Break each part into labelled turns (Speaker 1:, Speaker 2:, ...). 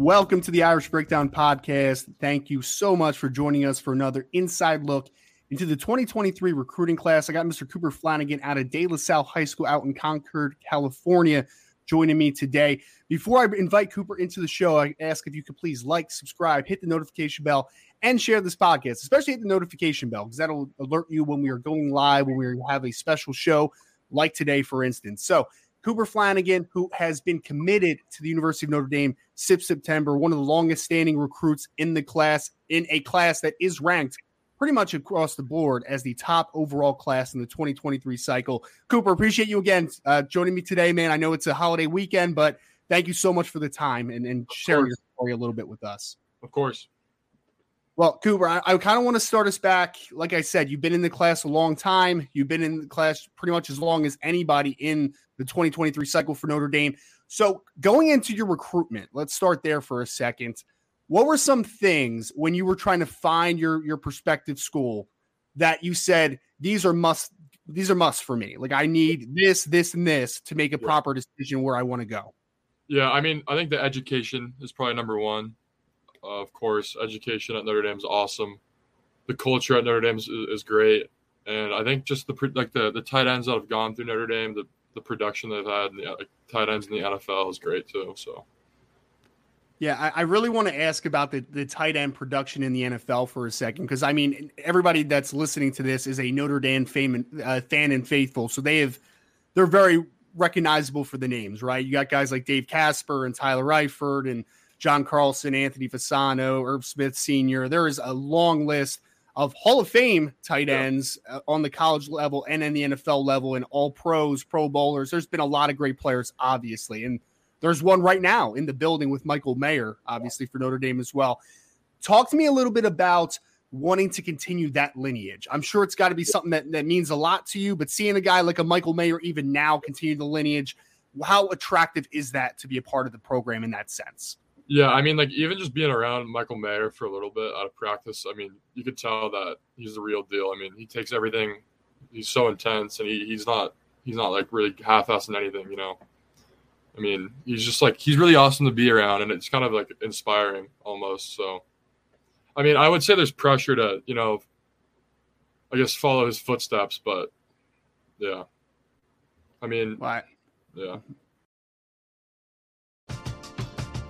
Speaker 1: Welcome to the Irish Breakdown Podcast. Thank you so much for joining us for another inside look into the 2023 recruiting class. I got Mr. Cooper Flanagan out of De La Salle High School out in Concord, California, joining me today. Before I invite Cooper into the show, I ask if you could please like, subscribe, hit the notification bell, and share this podcast, especially hit the notification bell because that'll alert you when we are going live, when we have a special show like today, for instance. So, Cooper Flanagan, who has been committed to the University of Notre Dame since September, one of the longest standing recruits in the class, in a class that is ranked pretty much across the board as the top overall class in the 2023 cycle. Cooper, appreciate you again uh, joining me today, man. I know it's a holiday weekend, but thank you so much for the time and, and sharing your story a little bit with us.
Speaker 2: Of course.
Speaker 1: Well, Cooper, I, I kind of want to start us back. Like I said, you've been in the class a long time. You've been in the class pretty much as long as anybody in the 2023 cycle for Notre Dame. So, going into your recruitment, let's start there for a second. What were some things when you were trying to find your your prospective school that you said these are must these are must for me? Like I need this, this, and this to make a proper decision where I want to go.
Speaker 2: Yeah, I mean, I think the education is probably number one. Of course, education at Notre Dame is awesome. The culture at Notre Dame is, is, great, and I think just the like the the tight ends that have gone through Notre Dame, the the production they've had, the like, tight ends in the NFL is great too. So.
Speaker 1: Yeah, I, I really want to ask about the, the tight end production in the NFL for a second because I mean everybody that's listening to this is a Notre Dame fan, uh, fan and faithful, so they have they're very recognizable for the names, right? You got guys like Dave Casper and Tyler Eifert and John Carlson, Anthony Fasano, Irv Smith Sr. There is a long list of Hall of Fame tight ends yeah. Uh, on the college level and in the NFL level, and all pros, pro bowlers. There's been a lot of great players, obviously. And there's one right now in the building with Michael Mayer, obviously, for Notre Dame as well. Talk to me a little bit about wanting to continue that lineage. I'm sure it's got to be something that, that means a lot to you, but seeing a guy like a Michael Mayer even now continue the lineage, how attractive is that to be a part of the program in that sense?
Speaker 2: Yeah, I mean, like even just being around Michael Mayer for a little bit out of practice, I mean, you could tell that he's the real deal. I mean, he takes everything. He's so intense, and he, he's not he's not like really half-assing anything, you know. I mean, he's just like he's really awesome to be around, and it's kind of like inspiring almost. So, I mean, I would say there's pressure to you know, I guess follow his footsteps, but yeah, I mean,
Speaker 1: Why?
Speaker 2: yeah.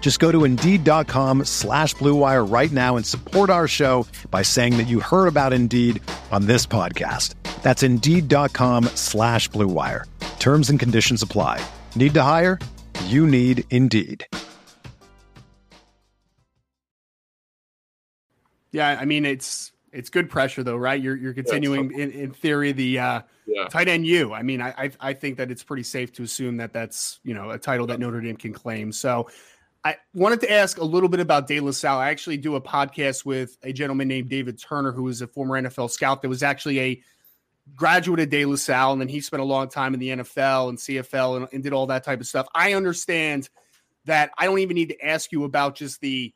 Speaker 3: Just go to Indeed.com slash BlueWire right now and support our show by saying that you heard about Indeed on this podcast. That's Indeed.com slash BlueWire. Terms and conditions apply. Need to hire? You need Indeed.
Speaker 1: Yeah, I mean it's it's good pressure though, right? You're you're continuing in, in theory the uh, yeah. tight end you. I mean, I, I I think that it's pretty safe to assume that that's you know a title that Notre Dame can claim. So. I wanted to ask a little bit about De La Salle. I actually do a podcast with a gentleman named David Turner, who is a former NFL scout that was actually a graduate of De La Salle, and then he spent a long time in the NFL and CFL and, and did all that type of stuff. I understand that I don't even need to ask you about just the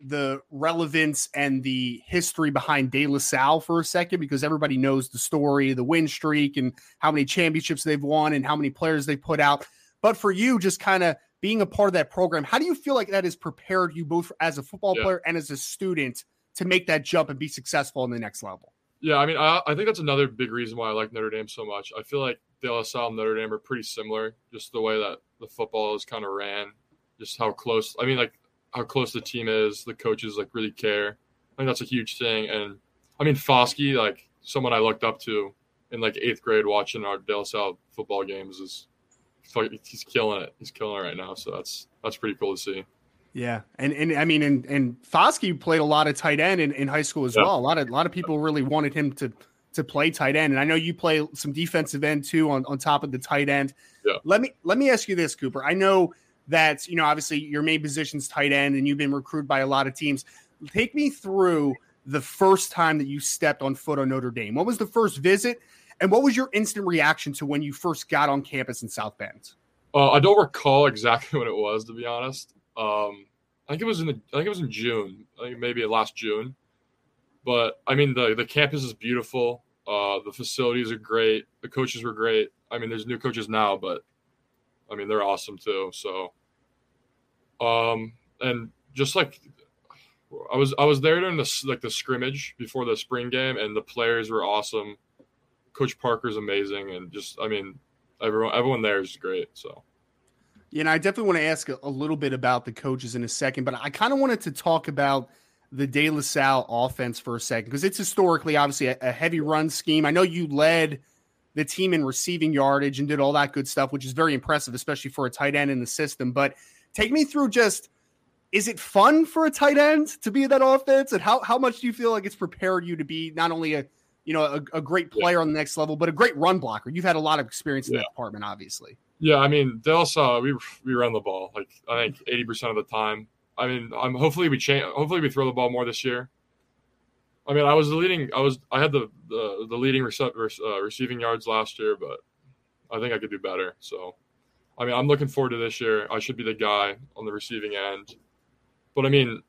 Speaker 1: the relevance and the history behind De La Salle for a second because everybody knows the story, the win streak, and how many championships they've won and how many players they put out. But for you, just kind of being a part of that program, how do you feel like that has prepared you both as a football yeah. player and as a student to make that jump and be successful in the next level?
Speaker 2: Yeah, I mean, I, I think that's another big reason why I like Notre Dame so much. I feel like De La Salle and Notre Dame are pretty similar, just the way that the football is kind of ran, just how close. I mean, like how close the team is. The coaches like really care. I think that's a huge thing. And I mean, Foskey, like someone I looked up to in like eighth grade watching our De La Salle football games, is he's killing it. He's killing it right now. So that's that's pretty cool to see.
Speaker 1: Yeah, and and I mean, and and Foskey played a lot of tight end in, in high school as yeah. well. A lot of a lot of people really wanted him to to play tight end, and I know you play some defensive end too on on top of the tight end. Yeah. Let me let me ask you this, Cooper. I know that you know obviously your main position's tight end and you've been recruited by a lot of teams take me through the first time that you stepped on foot on notre dame what was the first visit and what was your instant reaction to when you first got on campus in south bend?
Speaker 2: Uh, i don't recall exactly when it was to be honest. Um, i think it was in the i think it was in june i think maybe last june. But i mean the the campus is beautiful. Uh, the facilities are great. The coaches were great. I mean there's new coaches now but I mean, they're awesome too. So, um, and just like I was, I was there during the like the scrimmage before the spring game, and the players were awesome. Coach Parker's amazing, and just I mean, everyone, everyone there is great. So.
Speaker 1: Yeah, and I definitely want to ask a, a little bit about the coaches in a second, but I kind of wanted to talk about the De La Salle offense for a second because it's historically obviously a, a heavy run scheme. I know you led the team in receiving yardage and did all that good stuff, which is very impressive, especially for a tight end in the system. But take me through just is it fun for a tight end to be in that offense? And how, how much do you feel like it's prepared you to be not only a you know a, a great player yeah. on the next level, but a great run blocker? You've had a lot of experience in yeah. that department, obviously.
Speaker 2: Yeah, I mean, they also we we run the ball like I think eighty percent of the time. I mean, I'm hopefully we change. Hopefully we throw the ball more this year. I mean, I was the leading. I was. I had the the, the leading rece- uh, receiving yards last year, but I think I could do better. So, I mean, I'm looking forward to this year. I should be the guy on the receiving end. But I mean,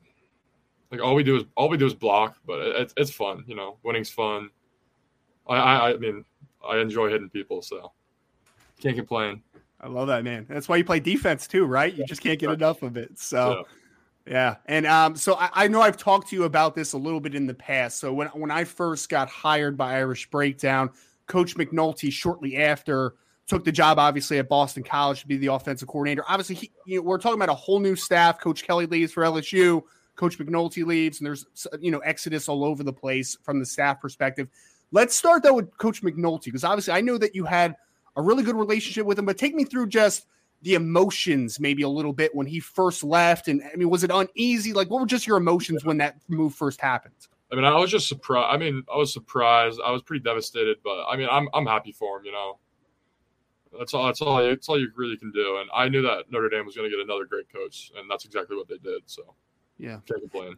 Speaker 2: like all we do is all we do is block, but it, it's fun. You know, winning's fun. I, I I mean, I enjoy hitting people, so can't complain.
Speaker 1: I love that, man. That's why you play defense too, right? You just can't get enough of it. So. Yeah. Yeah, and um, so I, I, know I've talked to you about this a little bit in the past. So when when I first got hired by Irish Breakdown, Coach McNulty shortly after took the job, obviously at Boston College to be the offensive coordinator. Obviously, he, you know, we're talking about a whole new staff. Coach Kelly leaves for LSU. Coach McNulty leaves, and there's you know exodus all over the place from the staff perspective. Let's start though with Coach McNulty because obviously I know that you had a really good relationship with him, but take me through just the emotions maybe a little bit when he first left? And I mean, was it uneasy? Like, what were just your emotions when that move first happened?
Speaker 2: I mean, I was just surprised. I mean, I was surprised. I was pretty devastated, but I mean, I'm I'm happy for him. You know, that's all. That's all. That's all you really can do. And I knew that Notre Dame was going to get another great coach, and that's exactly what they did. So,
Speaker 1: yeah,
Speaker 2: can't complain.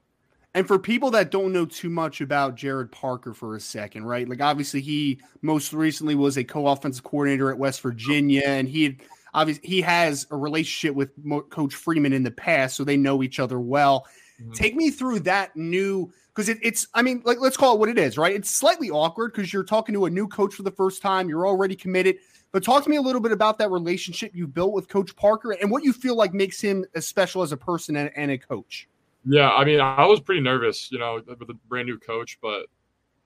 Speaker 1: And for people that don't know too much about Gerad Parker for a second, right? Like obviously he most recently was a co-offensive coordinator at West Virginia, and he had obviously he has a relationship with Coach Freeman in the past, so they know each other well. Mm-hmm. Take me through that new because it, it's I mean like let's call it what it is, right? It's slightly awkward because you're talking to a new coach for the first time. You're already committed. But talk to me a little bit about that relationship you built with Coach Parker and what you feel like makes him as special as a person and, and a coach.
Speaker 2: Yeah, I mean, I was pretty nervous, you know, with a brand new coach, but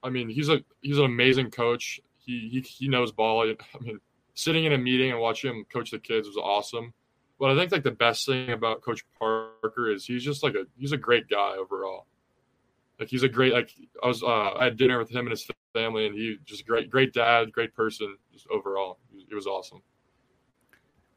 Speaker 2: I mean, he's a he's an amazing coach. He he he knows ball. I mean, sitting in a meeting and watching him coach the kids was awesome. But I think like the best thing about Coach Parker is he's just like a he's a great guy overall. Like he's a great like I was uh, I had dinner with him and his family and he just great great dad, great person just overall. It was awesome.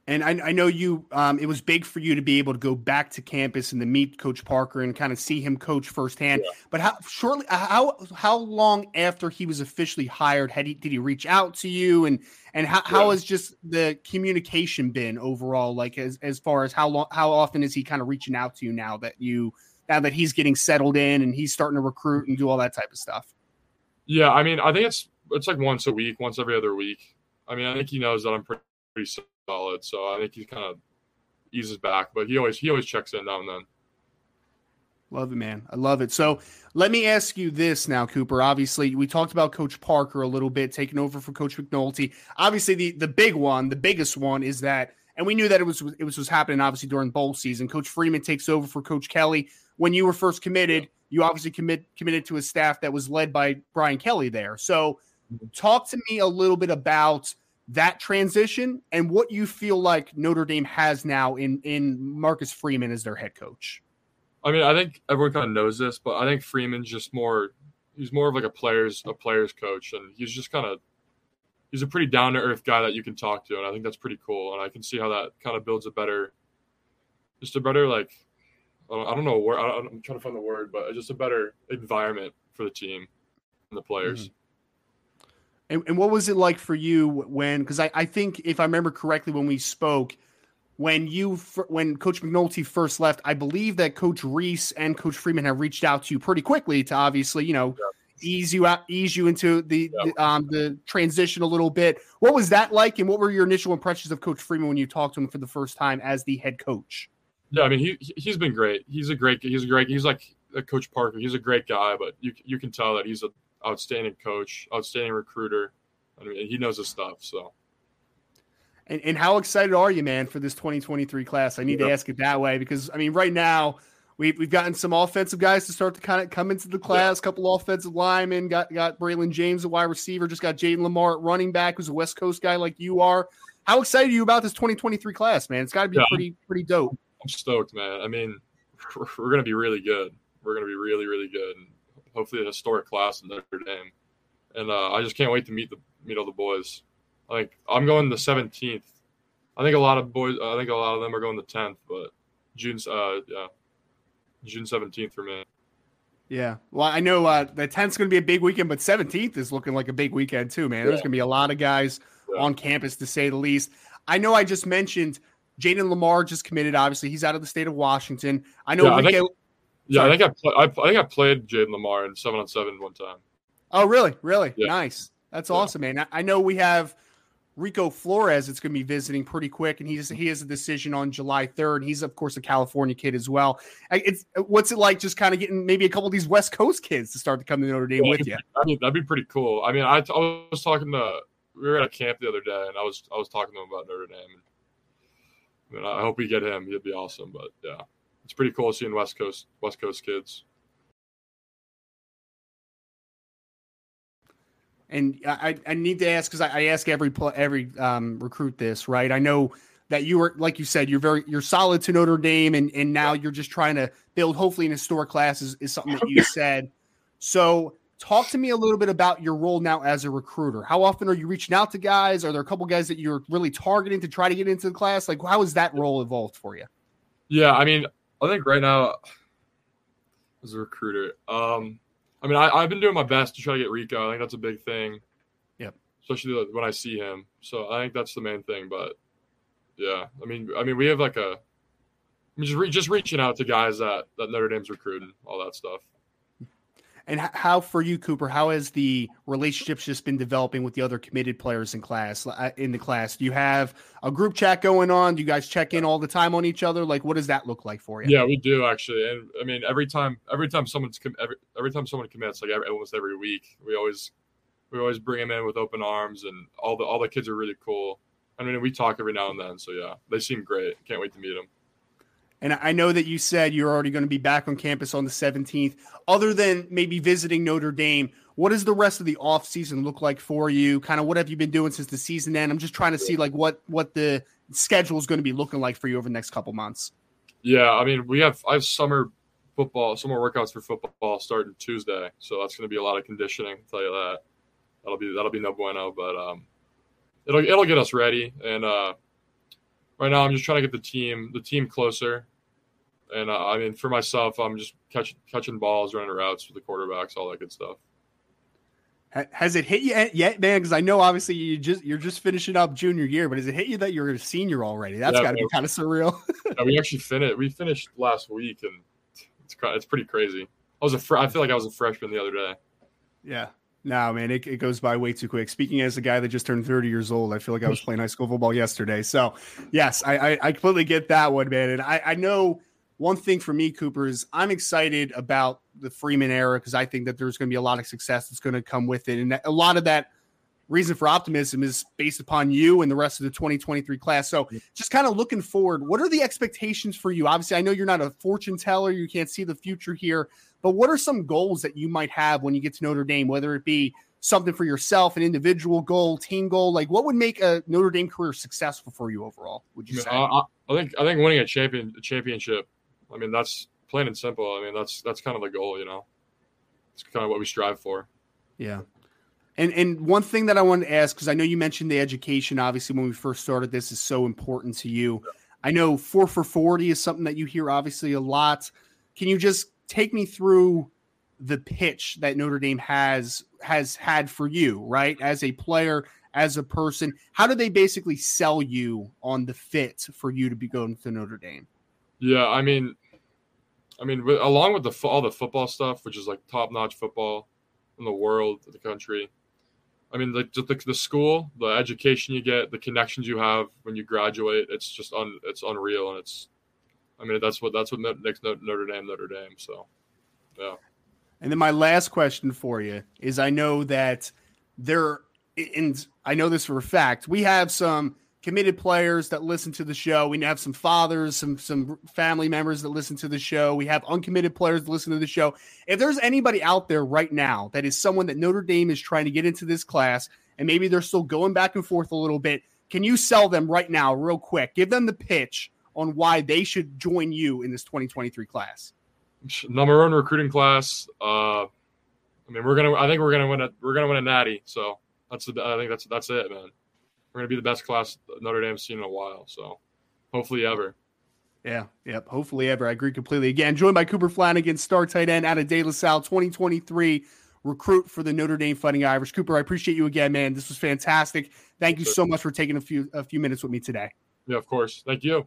Speaker 1: And I, I know you, um, it was big for you to be able to go back to campus and to meet Coach Parker and kind of see him coach firsthand. Yeah. But how shortly, how how long after he was officially hired, had he did he reach out to you and and how, yeah. how has just the communication been overall? Like as as far as how long, how often is he kind of reaching out to you now that you now that he's getting settled in and he's starting to recruit and do all that type of stuff?
Speaker 2: Yeah, I mean, I think it's it's like once a week, once every other week. I mean, I think he knows that I'm pretty, pretty solid. So I think he kind of eases back, but he always he always checks in now and then.
Speaker 1: Love it, man. I love it. So let me ask you this now, Cooper. Obviously, we talked about Coach Parker a little bit, taking over for Coach McNulty. Obviously, the the big one, the biggest one, is that, and we knew that it was it was was happening obviously during bowl season. Coach Freeman takes over for Coach Kelly. When you were first committed, you obviously commit committed to a staff that was led by Brian Kelly there. So, mm-hmm. talk to me a little bit about that transition and what you feel like Notre Dame has now in in Marcus Freeman as their head coach.
Speaker 2: I mean, I think everyone kind of knows this, but I think Freeman's just more he's more of like a players a players coach and he's just kind of he's a pretty down to earth guy that you can talk to and I think that's pretty cool and I can see how that kind of builds a better just a better like I don't, I don't know where I'm trying to find the word, but just a better environment for the team and the players.
Speaker 1: Mm-hmm. And, and what was it like for you when? Because I, I think if I remember correctly, when we spoke, when you when Coach McNulty first left, I believe that Coach Rees and Coach Freeman have reached out to you pretty quickly to obviously you know yeah. ease you out, ease you into the, yeah. the, um the transition a little bit. What was that like, and what were your initial impressions of Coach Freeman when you talked to him for the first time as the head coach?
Speaker 2: Yeah, I mean he he's been great. He's a great he's a great he's like a Coach Parker. He's a great guy, but you you can tell that he's a outstanding coach, outstanding recruiter. I mean, he knows his stuff. So.
Speaker 1: And, and how excited are you, man, for this 2023 class? I need yeah. to ask it that way because I mean, right now we've we've gotten some offensive guys to start to kind of come into the class. A couple offensive linemen got got Braylon James, a wide receiver. Just got Jayden Limar at running back, who's a West Coast guy like you are. How excited are you about this 2023 class, man? It's got to be yeah, pretty pretty dope.
Speaker 2: I'm stoked, man. I mean, we're, we're going to be really good. We're going to be really really good. And hopefully a historic class in Notre Dame. And uh, I just can't wait to meet the meet all the boys. Like I'm going the 17th. I think a lot of boys. I think a lot of them are going the 10th, but June's uh yeah, June 17th for me.
Speaker 1: Yeah. Well, I know uh, the 10th is going to be a big weekend, but 17th is looking like a big weekend too, man. Yeah. There's going to be a lot of guys yeah. on campus to say the least. I know I just mentioned Jayden Limar just committed. Obviously, he's out of the state of Washington. I know yeah,
Speaker 2: Rico, yeah, I think I, play, I, I think I played Jayden Limar in seven on seven one time.
Speaker 1: Oh, really? Really? Yeah. Nice. That's yeah. awesome, man. I know we have Rico Flores. It's going to be visiting pretty quick, and he's he has a decision on July third. He's of course a California kid as well. It's what's it like just kind of getting maybe a couple of these West Coast kids to start to come to Notre Dame yeah, with you?
Speaker 2: I mean, that'd be pretty cool. I mean, I, I was talking to we were at a camp the other day, and I was I was talking to him about Notre Dame. I mean, I hope we get him. He'd be awesome. But yeah it's pretty cool seeing West Coast West Coast kids.
Speaker 1: And I, I need to ask because I, I, ask every every um, recruit this, right? I know that you were like you said you're very you're solid to Notre Dame, and and now you're just trying to build hopefully an historic class is, is something that you said. So talk to me a little bit about your role now as a recruiter. How often are you reaching out to guys? Are there a couple guys that you're really targeting to try to get into the class? Like how has that role evolved for you?
Speaker 2: Yeah, I mean, I think right now, as a recruiter, um, I mean, I, have been doing my best to try to get Rico. I think that's a big thing.
Speaker 1: Yep.
Speaker 2: Especially when I see him. So I think that's the main thing. But yeah, I mean, I mean, we have like a, I mean, just re- just reaching out to guys that that Notre Dame's recruiting, all that stuff.
Speaker 1: And how for you, Cooper? How has the relationships just been developing with the other committed players in class? Uh, in the class, do you have a group chat going on? Do you guys check in all the time on each other? Like, what does that look like for you?
Speaker 2: Yeah, we do actually. And I mean, every time, every time someone's every, every time someone commits, like every, almost every week, we always we always bring them in with open arms, and all the all the kids are really cool. I mean, we talk every now and then. So yeah, they seem great. Can't wait to meet them.
Speaker 1: And I know that you said you're already going to be back on campus on the 17th. Other than maybe visiting Notre Dame, what does the rest of the off season look like for you? Kind of what have you been doing since the season end? I'm just trying to see like what what the schedule is going to be looking like for you over the next couple months.
Speaker 2: Yeah, I mean, we have I have summer football, summer workouts for football starting Tuesday, so that's going to be a lot of conditioning. I'll tell you that. That'll be that'll be no bueno, but um, it'll it'll get us ready. And uh, right now, I'm just trying to get the team the team closer. And uh, I mean, for myself, I'm just catching catching balls, running routes with the quarterbacks, all that good stuff.
Speaker 1: Has it hit you yet, man? Because I know obviously you just you're just finishing up junior year, but has it hit you that you're a senior already? That's yeah, got to be kind of surreal.
Speaker 2: yeah, we actually finished. We finished last week, and it's it's pretty crazy. I was a fr- I feel like I was a freshman the other day.
Speaker 1: Yeah. No, man, it, it goes by way too quick. Speaking as a guy that just turned 30 years old, I feel like I was playing high school football yesterday. So, yes, I, I, I completely get that one, man. And I, I know one thing for me, Cooper, is I'm excited about the Freeman era because I think that there's going to be a lot of success that's going to come with it. And a lot of that reason for optimism is based upon you and the rest of the 2023 class. So just kind of looking forward, what are the expectations for you? Obviously, I know you're not a fortune teller, you can't see the future here, but what are some goals that you might have when you get to Notre Dame, whether it be something for yourself, an individual goal, team goal? Like what would make a Notre Dame career successful for you overall? Would you say? I,
Speaker 2: I think I think winning a champion a championship I mean, that's plain and simple. I mean, that's that's kind of the goal, you know. It's kind of what we strive for.
Speaker 1: Yeah. And and one thing that I wanted to ask because I know you mentioned the education. Obviously, when we first started, this is so important to you. I know four for forty is something that you hear obviously a lot. Can you just take me through the pitch that Notre Dame has has had for you, right? As a player, as a person, how do they basically sell you on the fit for you to be going to Notre Dame?
Speaker 2: Yeah, I mean, I mean, with, along with the all the football stuff, which is like top notch football in the world, the country. I mean, like the, the school, the education you get, the connections you have when you graduate, it's just un, it's unreal, and it's, I mean, that's what that's what makes Notre Dame Notre Dame. So, yeah.
Speaker 1: And then my last question for you is: I know that there, and I know this for a fact, we have some committed players that listen to the show. We have some fathers, some some family members that listen to the show. We have uncommitted players that listen to the show. If there's anybody out there right now that is someone that Notre Dame is trying to get into this class, and maybe they're still going back and forth a little bit, can you sell them right now, real quick? Give them the pitch on why they should join you in this 2023 class.
Speaker 2: Number one recruiting class. Uh, I mean, we're gonna. I think we're gonna win a. We're gonna win a natty. So that's. The, I think that's that's it, man we're going to be the best class Notre Dame's seen in a while. So hopefully ever.
Speaker 1: Yeah, yep. Hopefully ever. I agree completely. Again, joined by Cooper Flanagan, star tight end out of De La Salle, 2023 recruit for the Notre Dame Fighting Irish. Cooper, I appreciate you again, man. This was fantastic. Thank you so much for taking a few a few minutes with me today.
Speaker 2: Yeah, of course. Thank you.